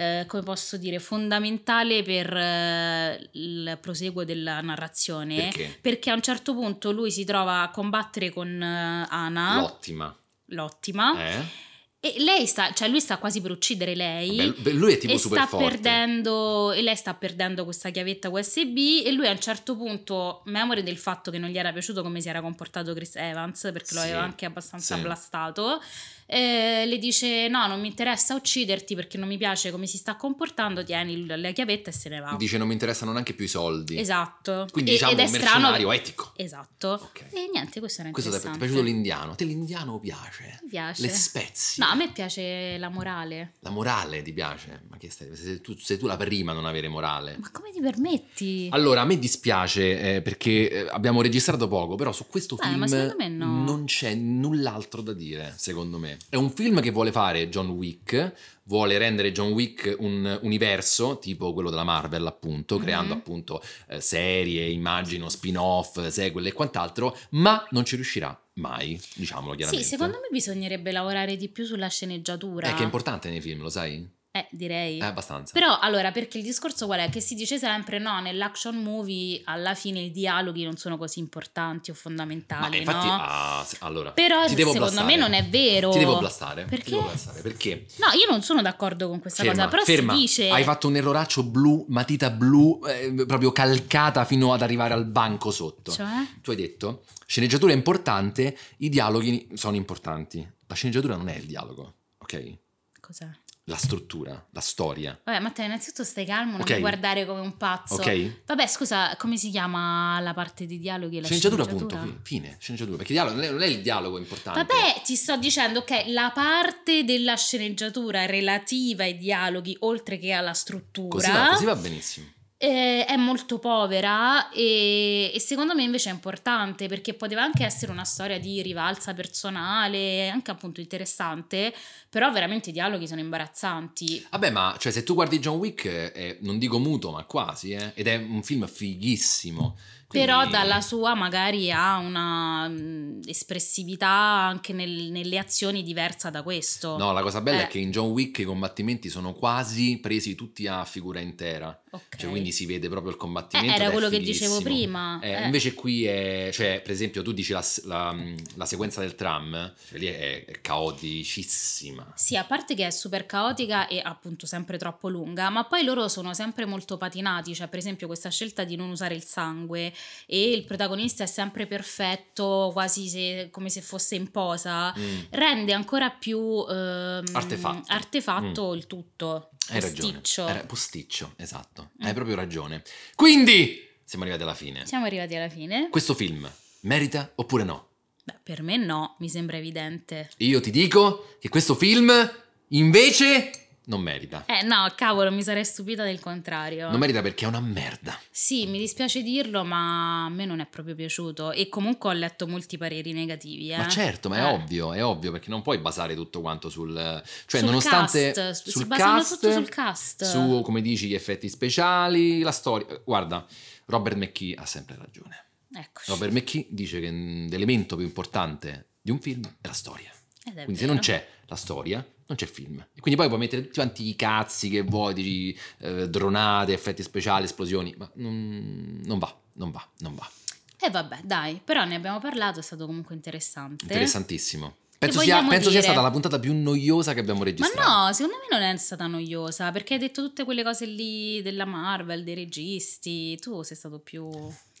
eh, come posso dire, fondamentale per eh, il proseguo della narrazione. Perché? Perché a un certo punto lui si trova a combattere con eh, Ana, L'ottima. l'ottima, Eh? e lei sta, cioè lui sta quasi per uccidere lei Beh, lui è tipo e super sta forte. perdendo e lei sta perdendo questa chiavetta USB e lui a un certo punto memore del fatto che non gli era piaciuto come si era comportato Chris Evans perché lo Sì, aveva anche abbastanza sì. blastato eh, le dice no non mi interessa ucciderti perché non mi piace come si sta comportando tieni la chiavetta e se ne va Dice non mi interessano neanche più i soldi. esatto Quindi E- diciamo ed è un strano mercenario etico. esatto Ok. e niente questo era Questo ti è- ti è interessante piaciuto l'indiano? A te l'indiano piace? Mi piace Le spezie? no a me piace la morale La morale ti piace? Ma che stai? Sei tu, sei tu la prima a non avere morale. ma come ti permetti Allora, a me dispiace eh, perché eh, abbiamo registrato poco, però su questo Beh, film no. non c'è null'altro da dire, secondo me. È un film che vuole fare John Wick, vuole rendere John Wick un universo tipo quello della Marvel, appunto, Mhm. creando appunto eh, serie, immagino, spin-off, sequel e quant'altro, ma non ci riuscirà mai, diciamolo chiaramente. Sì, secondo me bisognerebbe lavorare di più sulla sceneggiatura. È che è importante nei film, lo sai? Eh, direi. È abbastanza. Però, allora, perché il discorso qual è? Che si dice sempre, no, nell'action movie alla fine i dialoghi non sono così importanti o Ma fondamentali, infatti, no? ah, se- allora, Però secondo blastare. me non è vero. Ti devo blastare. Perché? Devo blastare perché No, io non sono d'accordo con questa ferma, cosa, però ferma. si dice... Hai fatto un erroraccio blu, matita blu, eh, proprio calcata fino ad arrivare al banco sotto. Cioè? Tu hai detto, sceneggiatura è importante, i dialoghi sono importanti. La sceneggiatura non è il dialogo, ok? Cos'è? La struttura, la storia, Vabbè, Matteo, innanzitutto stai calmo, non Ok. mi guardare come un pazzo. ok? Vabbè, scusa, come si chiama la parte di dialoghi e la Sceneggiatura, sceneggiatura? fi- fine, sceneggiatura, perché dialogo, non, è, non è il dialogo importante. Vabbè, ti sto dicendo che la parte della sceneggiatura relativa ai dialoghi, oltre che alla struttura, Così va, così va benissimo. Eh, è molto povera e, e secondo me invece è importante perché poteva anche essere una storia di rivalsa personale, anche appunto interessante, però veramente i dialoghi sono imbarazzanti. Vabbè, ma cioè, se tu guardi John Wick, eh, non dico muto, ma quasi, eh, ed è un film fighissimo. Quindi- Però dalla sua magari ha una mh, espressività anche nel- nelle azioni diversa da questo. No, la cosa bella Eh. è che in John Wick i combattimenti sono quasi presi tutti a figura intera. Ok. Cioè, quindi si vede proprio il Eh, combattimento. era ed è quello che dicevo prima. Eh, eh. Invece qui è, cioè, per esempio, tu dici la, la- la sequenza del tram, cioè lì è, è caoticissima. Sì, a parte che è super caotica e appunto sempre troppo lunga, ma poi loro sono sempre molto patinati, cioè per esempio questa scelta di non usare il sangue e il protagonista è sempre perfetto, quasi se- come se fosse in posa, Mm. rende ancora più ehm, Artefatto. artefatto il tutto. Hai ragione. posticcio. Era posticcio, esatto. Mm. Hai proprio ragione. Quindi, siamo arrivati alla fine. Siamo arrivati alla fine. Questo film merita oppure no? Beh, per me no, mi sembra evidente. Io ti dico che questo film invece non merita. Eh no, cavolo, mi sarei stupita del contrario. Non merita perché è una merda. Sì, mi dispiace dirlo, ma a me non è proprio piaciuto e comunque ho letto molti pareri negativi. Eh. Ma certo, ma è Eh. ovvio, è ovvio perché non puoi basare tutto quanto sul... Cioè, Sul nonostante... cast, si sul basano cast, tutto sul cast. Su, come dici, gli effetti speciali, la storia... Guarda, Robert McKee ha sempre ragione. Eccoci. Robert McKee dice che l'elemento più importante di un film è la storia. È Quindi se vero. non c'è la storia, non c'è film. E quindi poi puoi mettere tutti quanti i cazzi che vuoi, dici, eh, dronate, effetti speciali, esplosioni, ma non, non va, non va, non va. E vabbè, dai, però ne abbiamo parlato, è stato comunque interessante. Interessantissimo. Penso, sia, penso sia stata la puntata più noiosa che abbiamo Ma registrato. no, secondo me non è stata noiosa, perché hai detto tutte quelle cose lì della Marvel, dei registi, tu sei stato più,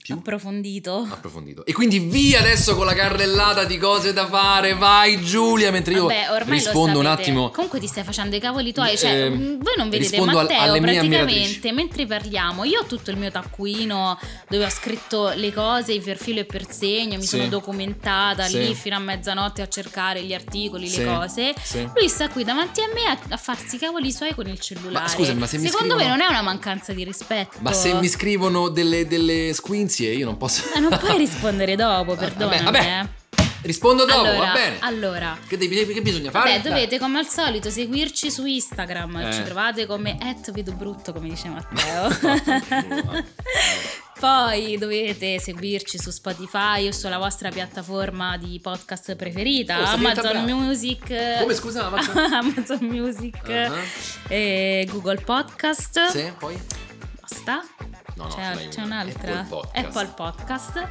Più? approfondito. Approfondito. E quindi via adesso con la carrellata di cose da fare. Vai Giulia, mentre io Vabbè, ormai rispondo un attimo. Comunque ti stai facendo i cavoli tuoi, cioè Eh, mh, voi non vedete al- Matteo mie praticamente mentre parliamo, io ho tutto il mio taccuino dove ho scritto le cose per filo e per segno, mi Sì. sono documentata Sì. lì fino a mezzanotte a cercare gli articoli, Sì. le cose. Lui sta qui davanti a me a, a farsi i cavoli suoi con il cellulare. Ma scusami, ma se mi Secondo scrivono- me non è una mancanza di rispetto. Ma se mi scrivono delle, delle squinzie, io non posso. Eh, non puoi rispondere dopo, perdonami. vabbè, eh. Rispondo dopo, allora, va bene. Allora, Che, devi- che bisogna fare? Beh, dovete come al solito seguirci su Instagram, Eh. ci trovate come vedo brutto come dice Matteo. Poi dovete seguirci su Spotify o sulla vostra piattaforma di podcast preferita, Oh, sta diventando Amazon brava. Music. Come, scusa, Amazon? Amazon Music e Google Podcast. Sì, poi? Basta? No, no, c'è, c'è una. un'altra Apple Podcast. Apple Podcast.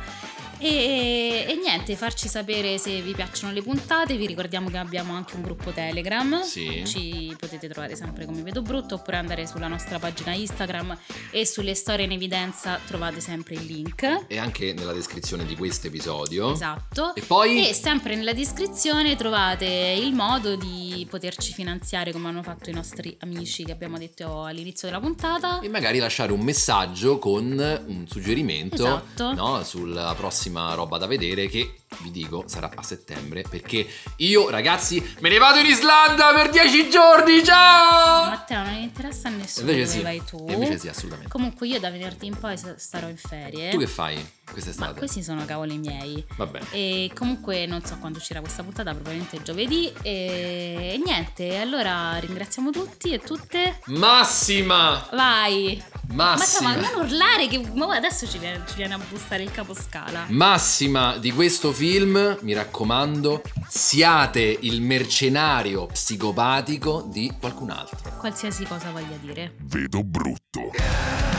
E, e niente, farci sapere se vi piacciono le puntate. Vi ricordiamo che abbiamo anche un gruppo Telegram. Sì. Ci potete trovare sempre come vedo brutto, oppure andare sulla nostra pagina Instagram e sulle storie in evidenza trovate sempre il link. E anche nella descrizione di questo episodio. Esatto. E poi? E sempre nella descrizione trovate il modo di poterci finanziare come hanno fatto i nostri amici che abbiamo detto all'inizio della puntata. E magari lasciare un messaggio con un suggerimento Esatto. no, sulla prossima roba da vedere che vi dico sarà a settembre perché io ragazzi me ne vado in Islanda per 10 giorni ciao Matteo non interessa a nessuno invece sì vai tu. Invece sì assolutamente Comunque io da venerdì in poi starò in ferie. tu che fai Ma quest'estate? questi sono cavoli miei. va bene E comunque non so quando uscirà questa puntata, probabilmente giovedì. E, e niente, allora ringraziamo tutti e tutte. Massima Vai! Massima Ma non urlare che adesso ci viene, ci viene a bussare il caposcala. Massima di questo film, mi raccomando, siate il mercenario psicopatico di qualcun altro. Qualsiasi cosa voglia dire. Vedo brutto.